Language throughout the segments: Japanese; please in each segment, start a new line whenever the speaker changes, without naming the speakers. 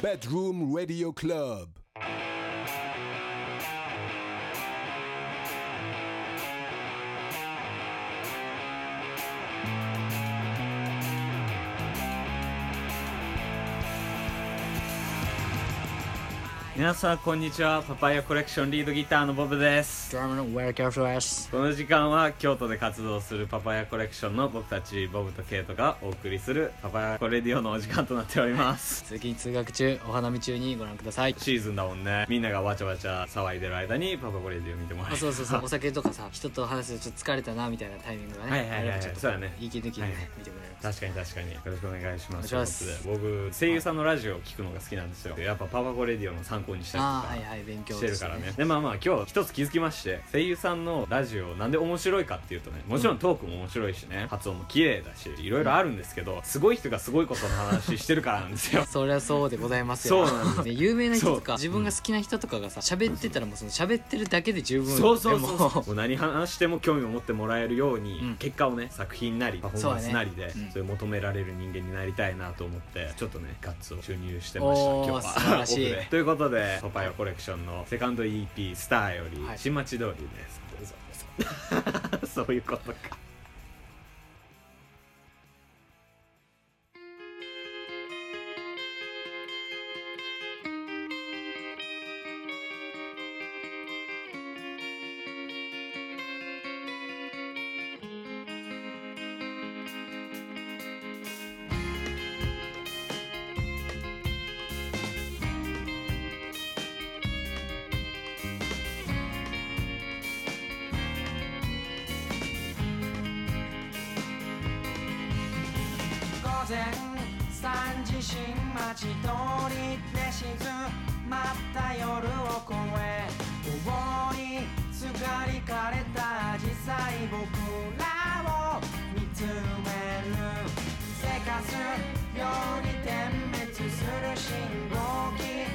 Bedroom Radio Club.
皆さんこんにちは。パパイヤコレクションリードギターのボブです。この時間は京都で活動するパパイヤコレクションの僕たちボブとケイトがお送りするパパイヤコレディオのお時間となっております。
通勤通学中、お花見中にご覧ください。
シーズンだもんね。みんながわちゃわちゃ騒いでる間にパパコレディオ見てもら
そうそうそう、お酒とかさ、人と話すとちょっと疲れたなみたいなタイミングがね。
はいはいはいはい。
あればちょっと
そうだね。
息抜きに
はいはい。
見てくれます。
確かに確かに。よろしくお願いします。僕声優さんのラジオを聞くのが好きなんですよ。やっぱパパコレディオの参考にしたりとか
はいはい、勉強
してるからね。でまあまあ今日一つ気づきまして声優さんのラジオなんで面白いかっていうとねもちろんトークも面白いしね発音も綺麗だしいろいろあるんですけどすごい人がすごいことの話してるからなんですよ。
そりゃそうでございますよ。
そうなんです
ね有名な人とか、自分が好きな人とかがさ、喋ってたらもうその喋ってるだけで十分。
そうそうそう。そう。もう何話しても興味を持ってもらえるように、
うん。
結果をね作品なりパフォーマンスなりで
そね。うん。
そういう求められる人間になりたいなと思ってちょっとねガッツを注入してました今日は。
素晴らしい。
ということでパパイヤコレクションのセカンド EP「スターより
はい。
新町通りです、どうぞどうぞそういうことか
前3時新町通りで静まった夜を越え棒にすがりかれた紫陽花僕らを見つめる。せかすように点滅する信号機。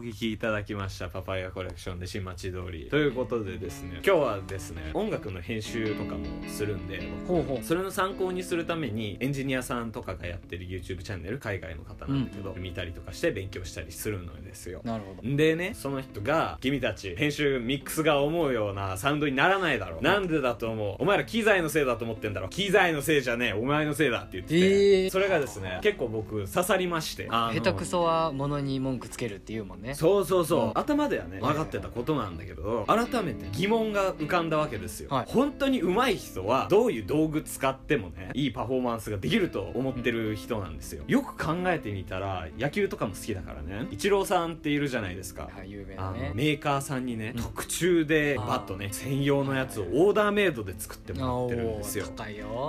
お聞きいただきましたパパイヤコレクションで新町通り。ということでですね今日はですね音楽の編集とかもするんで
ほうほう。
それの参考にするためにエンジニアさんとかがやってる YouTube チャンネル海外の方なんだけど、見たりとかして勉強したりするのですよ。
なるほど。
でねその人が「君たち編集ミックスが思うようなサウンドにならないだろう。なんでだと思う？お前ら機材のせいだと思ってんだろ機材のせいじゃねえ。お前のせいだ」って言って。て、
えー。
それがですね結構僕刺さりまして。
下手くそは物に文句つけるって言うもんね。
そうそうそう、
うん。
頭ではね分かってたことなんだけど改めて疑問が浮かんだわけですよ、
はい。
本当に上手い人はどういう道具使ってもねいいパフォーマンスができると思ってる人なんですよ。よく考えてみたら野球とかも好きだからね。イチローさんっているじゃないですか。
はい、有名
あの
なね。
メーカーさんにね、
うん。
特注でバットね専用のやつをオーダーメイドで作ってもらってるんですよ。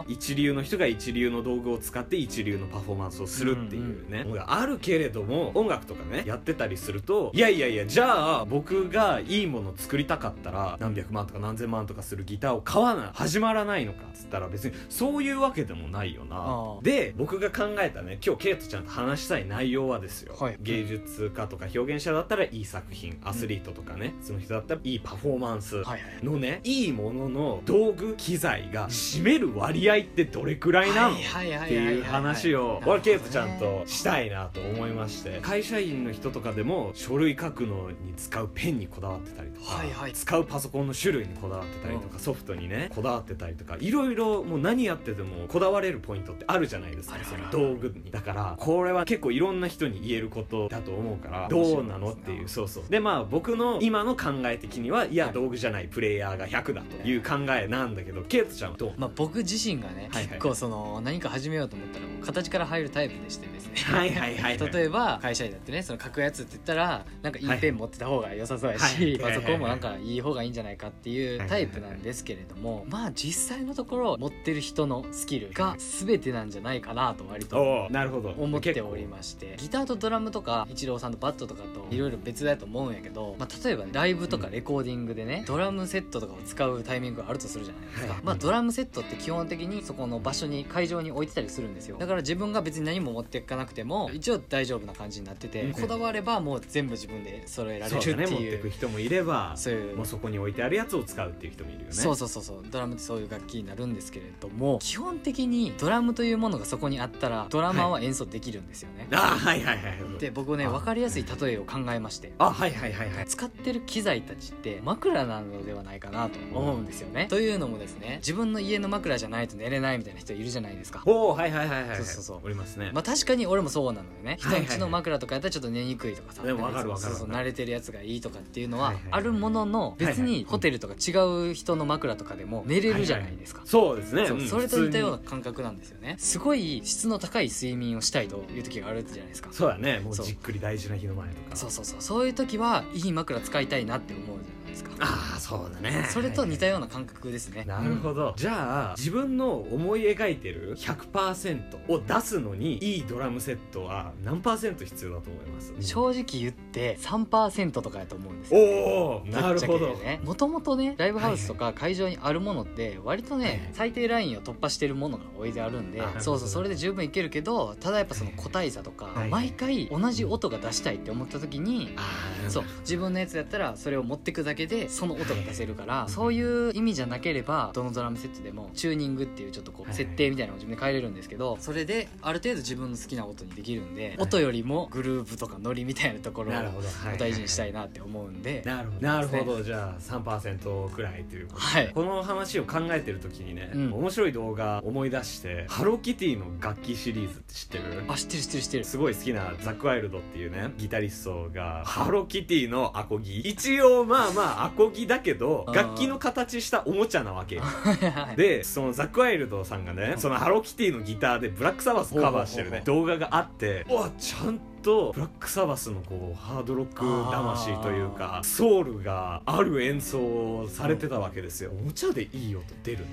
一流の人が一流の道具を使って一流のパフォーマンスをするっていうね、のがあるけれども音楽とかねやってたりするといやいやいやじゃあ僕がいいもの作りたかったら何百万とか何千万とかするギターを買わな始まらないのかっつったら別にそういうわけでもないよな。で僕が考えたね今日ケイトちゃんと話したい内容はですよ、
はい。
芸術家とか表現者だったらいい作品アスリートとかね、その人だったらいいパフォーマンス、
はいはい。
のねいいものの道具機材が占める割合ってどれくらいなの、
はいはいはいはい
っていう話を俺ケイトちゃんとしたいなと思いまして。会社員の人とかでもろ書類書くのに使うペンにこだわってたりとか、
はいはい。
使うパソコンの種類にこだわってたりとか、ソフトにねこだわってたりとかいろいろもう何やっててもこだわれるポイントってあるじゃないですかその道具に。だからこれは結構いろんな人に言えることだと思うからどうなのっていう。そうそう。でまあ僕の今の考え的にはいや道具じゃないプレイヤーが100だという考えなんだけどケイトちゃんはどう？
まあ、僕自身がね、
はいはい。
結構その何か始めようと思ったら形から入るタイプでしてですね。
はいはいはいはい。
例えば会社員だってねその書くやつって言ったらなんかいいペン持ってた方が良さそうやし、
はい。
パソコンもなんかいい方がいいんじゃないかっていうタイプなんですけれどもまあ実際のところ持ってる人のスキルが全てなんじゃないかなと割と
おーなるほど。
思っておりまして。ギターとドラムとかイチローさんとバットとかといろいろ別だと思うんやけど、まあ、例えばねライブとかレコーディングでねドラムセットとかを使うタイミングがあるとするじゃないですか、
はい。
まあ、ドラムセットって基本的にそこの場所に会場に置いてたりするんですよ。だから自分が別に何も持っていかなくても一応大丈夫な感じになってて、
うん。
こだわればもう全部自分で揃えられるって
そうだね。持って
いう。
く人もいれば
そう。いう
もうそこに置いてあるやつを使うっていう人もいるよね。
そうそうそうそう。ドラムってそういう楽器になるんですけれども基本的にドラムというものがそこにあったらドラマーは演奏できるんですよね、
あはい。はいはいはい。
で僕ね
あ
分かりやすい例えを考えまして。
あはいはいはいはい。
使ってる機材たちって枕なのではないかなと思うんですよね。というのもですね自分の家の枕じゃないと寝れないみたいな人いるじゃないですか。
おおはいはいはいはいはい
そうそうそう。
おりますね。
まあ確かに俺もそうなのよね。人
はいはい。
んちの枕とかやったらちょっと寝にくいとかさ
でもわかるわかる
そうそう慣れてるやつがいいとかっていうの
ははいはい
はいあるものの
はいはい。
別にホテルとか違う人の枕とかでも寝れるじゃないですか。
そうですね。
それと似たような感覚なんですよね。すごい質の高い睡眠をしたいという時があるじゃないですか。
にそうだね。もうじっくり大事な日の前とか。
そうそうそう。そういう時はいい枕使いたいなって思うじゃないですか？
ああそうだね。
それと似たような感覚ですね。
なるほど、じゃあ自分の思い描いてる100%を出すのにいいドラムセットは何パーセント必要だと思います？
正直言って3%とかやと思うんですよ。
おおなるほど、
もともとねライブハウスとか会場にあるものって割とね、
はいはい。
最低ラインを突破してるものが置いてあるんでそうそうそれで十分いけるけどただやっぱその個体差とか、
はい
毎回同じ音が出したいって思った時に、
あー
そう自分のやつやったらそれを持ってくだけでその音が出せるからそういう意味じゃなければどのドラムセットでもチューニングっていうちょっとこ
はい。
う設定みたいなのを自分で変えれるんですけどそれである程度自分の好きな音にできるんで音よりもグルーヴとかノリみたいなところ
なるほど、
を大事にしたいなって思うんで。
なるほど。なるほど。じゃあ3%くらいということで。
はい。
この話を考えてる時にね、
うん。
面白い動画思い出してハローキティの楽器シリーズって知ってる？
あ知ってる知ってる知ってる。
すごい好きなザック・ワイルドっていうねギタリストがハローキティのアコギ。一応まあまあアコギだけど楽器の形したおもちゃなわけ でそのザック・ワイルドさんがねそのハローキティのギターでブラックサバスカバーしてるね動画があってうわちゃんとブラックサバスのこうハードロック魂というかソウルがある演奏をされてたわけですよ。おもちゃでいい音出るの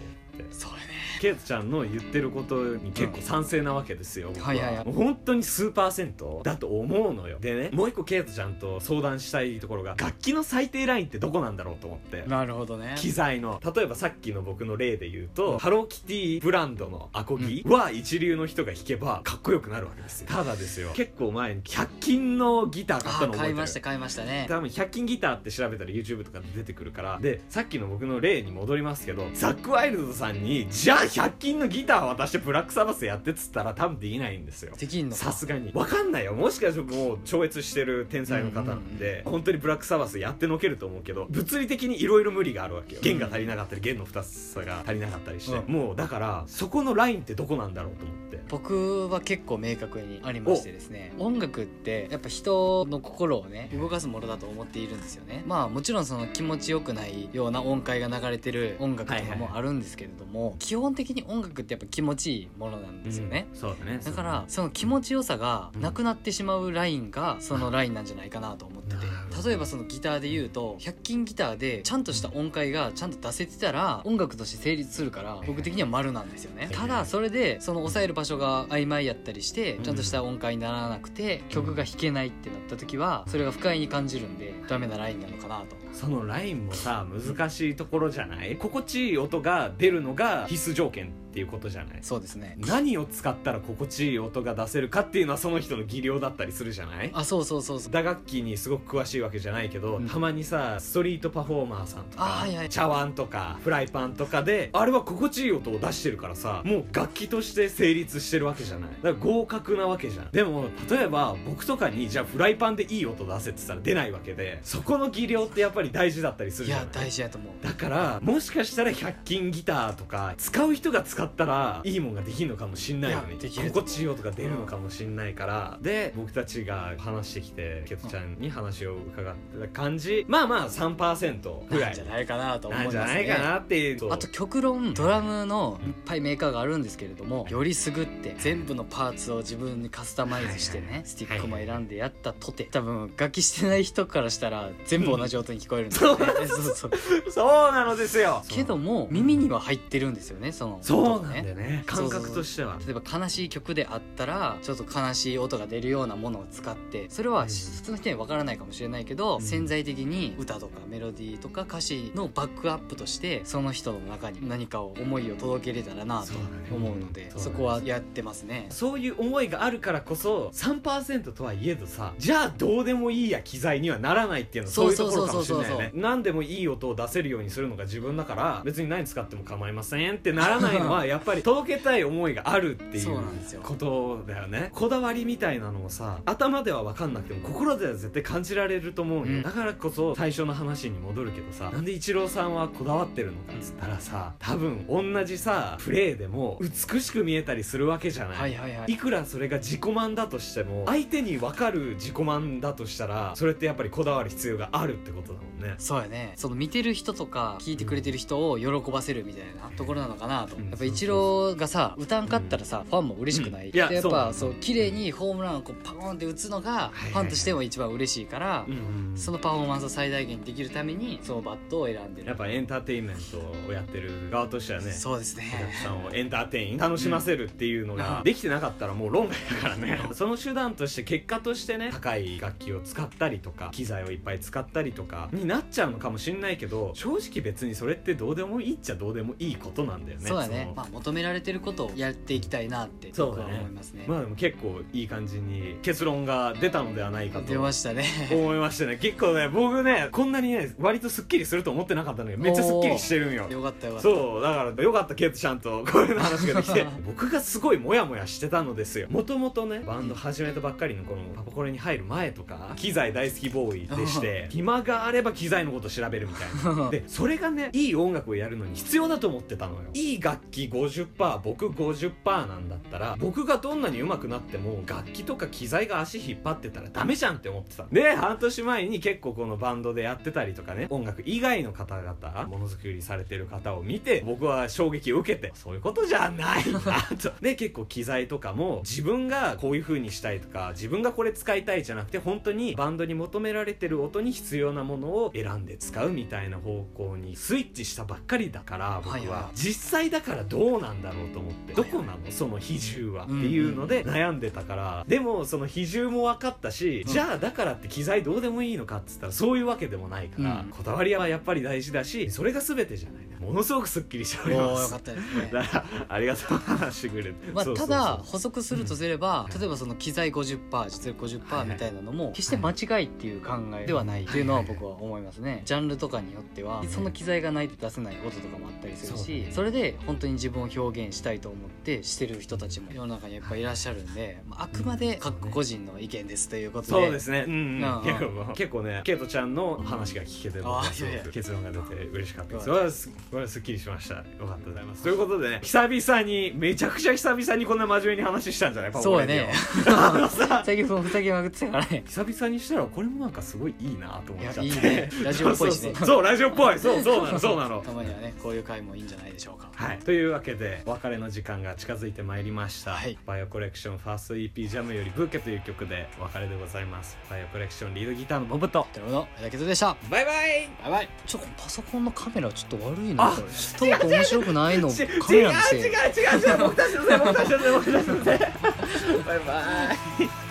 って。
そうやね。
ケイトちゃんの言ってることに結構賛成なわけですよ、僕
は。いはいはい。
もう本当に数パーセントだと思うのよ。でねもう一個ケイトちゃんと相談したいところが楽器の最低ラインってどこなんだろうと思って。
なるほどね。
機材の。例えばさっきの僕の例で言うと、ハローキティブランドのアコギは一流の人が弾けばかっこよくなるわけですよ。ただですよ。結構前に100均のギター買った
あ
の覚えてる。
買いました買いましたね
多分100均ギターって調べたら YouTube とかで出てくるから。でさっきの僕の例に戻りますけどザック・ワイルドさんにじゃあ100均のギター渡してブラックサバスやってっつったら多分できないんですよ。
できんのか。
さすがに。わかんないよ。もしかしたらもう超越してる天才の方なんで、本当にブラックサバスやってのけると思うけど物理的にいろいろ無理があるわけよ。弦が足りなかったり弦の2つが足りなかったりして、
うん。
もうだからそこのラインってどこなんだろうと思って
僕は結構明確にありましてですね音楽ってやっぱ人の心をね動かすものだと思っているんですよね。まあもちろんその気持ちよくないような音階が流れてる音楽とかもあるんですけれども、基本的に音楽ってやっぱ気持ちいいものなんですよね、
うん。そうだね。
だからその気持ちよさがなくなってしまうラインがそのラインなんじゃないかなと思ってて。
なるほど
例えばそのギターで言うと100均ギターでちゃんとした音階がちゃんと出せてたら音楽として成立するから僕的には丸なんですよね。
い。
ただそれでその抑える場所が曖昧やったりして
うん
ちゃんとした音階にならなくて曲が弾けないってなった時はそれが不快に感じるんでダメなラインなのかなと
そのラインもさ難しいところじゃない？心地いい音が出るのが必須条件っていうことじゃない？
そうですね。
何を使ったら心地いい音が出せるかっていうのはその人の技量だったりするじゃない？
あそうそうそうそう。
打楽器にすごく詳しいわけじゃないけど、
うん。
たまにさストリートパフォーマーさんとか、
あはいはい。
茶碗とかフライパンとかであれは心地いい音を出してるからさもう楽器として成立してるわけじゃない？だから合格なわけじゃん。でも例えば僕とかにじゃあフライパンでいい音出せって言ったら出ないわけでそこの技量ってやっぱり大事だったりする
い。や大事やと思う。
だからもしかしたら100均ギターとか使う人が使ったらいいもんができるのかもしんないよね。心地いい音が出るのかもしんないから、で僕たちが話してきてケトちゃんに話を伺ってた感じ。まあまあ3%ぐらい。
じゃないかなと思い
なん
ますね。
じゃないかなっていうと。
あと極論ドラムのいっぱいメーカーがあるんですけれどもよりすぐって全部のパーツを自分にカスタマイズして
はいはい
ねスティックも選んでやったとて。多分楽器してない人からしたら全部同じ音に聞こえるんですよね。そう。そう
そう。なのですよ。
けども耳には入ってるんですよねその
そうなんだよね。感覚としては。
例えば悲しい曲であったらちょっと悲しい音が出るようなものを使ってそれは普通の人には分からないかもしれないけど、
うん。
潜在的に歌とかメロディーとか歌詞のバックアップとしてその人の中に何かを思いを届けれたらなと思うので
ね。
そこはやってますね。
そういう思いがあるからこそ3%とはいえどさじゃあどうでもいいや機材にはならないっていうのはそういうところかもしれないよ
そうそう。そう
ね。何でもいい音を出せるようにするのが自分だから別に何使っても構いませんってならないのは やっぱり届けたい思いがあるってい
そう
ことだよね。こだわりみたいなのをさ頭では分かんなくても心では絶対感じられると思うよ、
うん。
だからこそ最初の話に戻るけどさなんでイチローさんはこだわってるのかっつったらさ多分同じさプレーでも美しく見えたりするわけじゃない、
はいはいはい。
いくらそれが自己満だとしても相手に分かる自己満だとしたらそれってやっぱりこだわる必要があるってことだもんね。
そうやね。その見てる人とか聞いてくれてる人を喜ばせるみたいなところなのかなと、
うん。
やっぱイチローがさ歌んかったらさ、ファンも嬉しくない、
うん。いや
でやっぱそう綺麗にホームランをこうパコーンって打つのがファンとしても一番嬉しいから、
うんうん
そのパフォーマンスを最大限できるためにそのバットを選んでる。
やっぱエンターテインメントをやってる側としてはね
そうですね。
お客さんをエンターテイン楽しませるっていうのが
うん。
できてなかったらもう論外だからね。その手段として結果としてね高い楽器を使ったりとか機材をいっぱい使ったりとかになっちゃうのかもしんないけど正直別にそれってどうでもいいっちゃどうでもいいことなんだよね。
そうだね。
の
まあ求められてることをやっていきたいなって僕は思いますね。
まあでも結構いい感じに結論が出たのではないかと。
出ましたね。
思いましたね。結構ね僕ねこんなにね割とすっきりすると思ってなかったんだけどめっちゃすっきりしてるんよ。
よかったよかった。
そう。だからよかったケイトちゃんと。こういう話ができて。僕がすごいモヤモヤしてたのですよ。もともとねバンド始めたばっかりのこのパパコレに入る前とか機材大好きボーイでして 暇があれば機材のこと調べるみたいな。でそれがねいい音楽をやるのに必要だと思ってたのよ。いい楽器50%僕50%なんだったら僕がどんなに上手くなっても楽器とか機材が足引っ張ってたらダメじゃんって思ってたで半年前に結構このバンドでやってたりとかね音楽以外の方々ものづくりされてる方を見て僕は衝撃を受けてそういうことじゃないなと。で 結構機材とかも自分がこういう風にしたいとか自分がこれ使いたいじゃなくて本当にバンドに求められてる音に必要なものを選んで使うみたいな方向にスイッチしたばっかりだから僕は、実際だからどうなんだろうと思って。どこなの？その比重は。っていうので悩んでたから。でもその比重も分かったし、
うん。
じゃあだからって機材どうでもいいのかっつったらそういうわけでもないから、
うん。
こだわりはやっぱり大事だしそれが全てじゃないものすごくすっきりしており
お
ます。
ーよかったですね。
だからありがとう。話してくれて、
まあ、ただ補足するとすれば、例えばその機材50%実力50%みたいなのも決して間違いっていう考えではないっていうのは僕は思いますね。ジャンルとかによってはその機材がないと出せない音とかもあったりするし
そ
れで本当に自分を表現したいと思ってしてる人たちも世の中にいっぱいいらっしゃるんで、まあ、あくまで各個人の意見ですということで。
そうですね。うん、うん。
うんうん。
結構結構ね、ケイトちゃんの話が聞けて、僕はすご
あいやいや。
く結論が出て嬉しかったです。す、これはすっきりしました。よかったございます。ということでね、久々に、めちゃくちゃ久々にこんな真面目に話したんじゃない？パパ
そうやね最近ふざけまくってたからね。
久々にしたら、これもなんかすごいいいなと思っちゃって。
いやいいね。ラジオっぽいしね。
そうラジオっぽい。そう、そうなの、そうなの。
たまにはねこういう回もいいんじゃないでしょうか。
はい、というわけでお別れの時間が近づいてまいりました、
はい。
バイオコレクションファースト EP ジャムよりブーケという曲でお別れでございます。バイオコレクションリードギターのボブと
ということで枝けどでした
バイバイ。
やばいちょっとパソコンのカメラちょっと悪い
あ
なこれトーク面白くないの？
ち違う
カメラのせい。
違う違う違う。僕たちのせい僕たちのせい僕たちのせい。バイバイ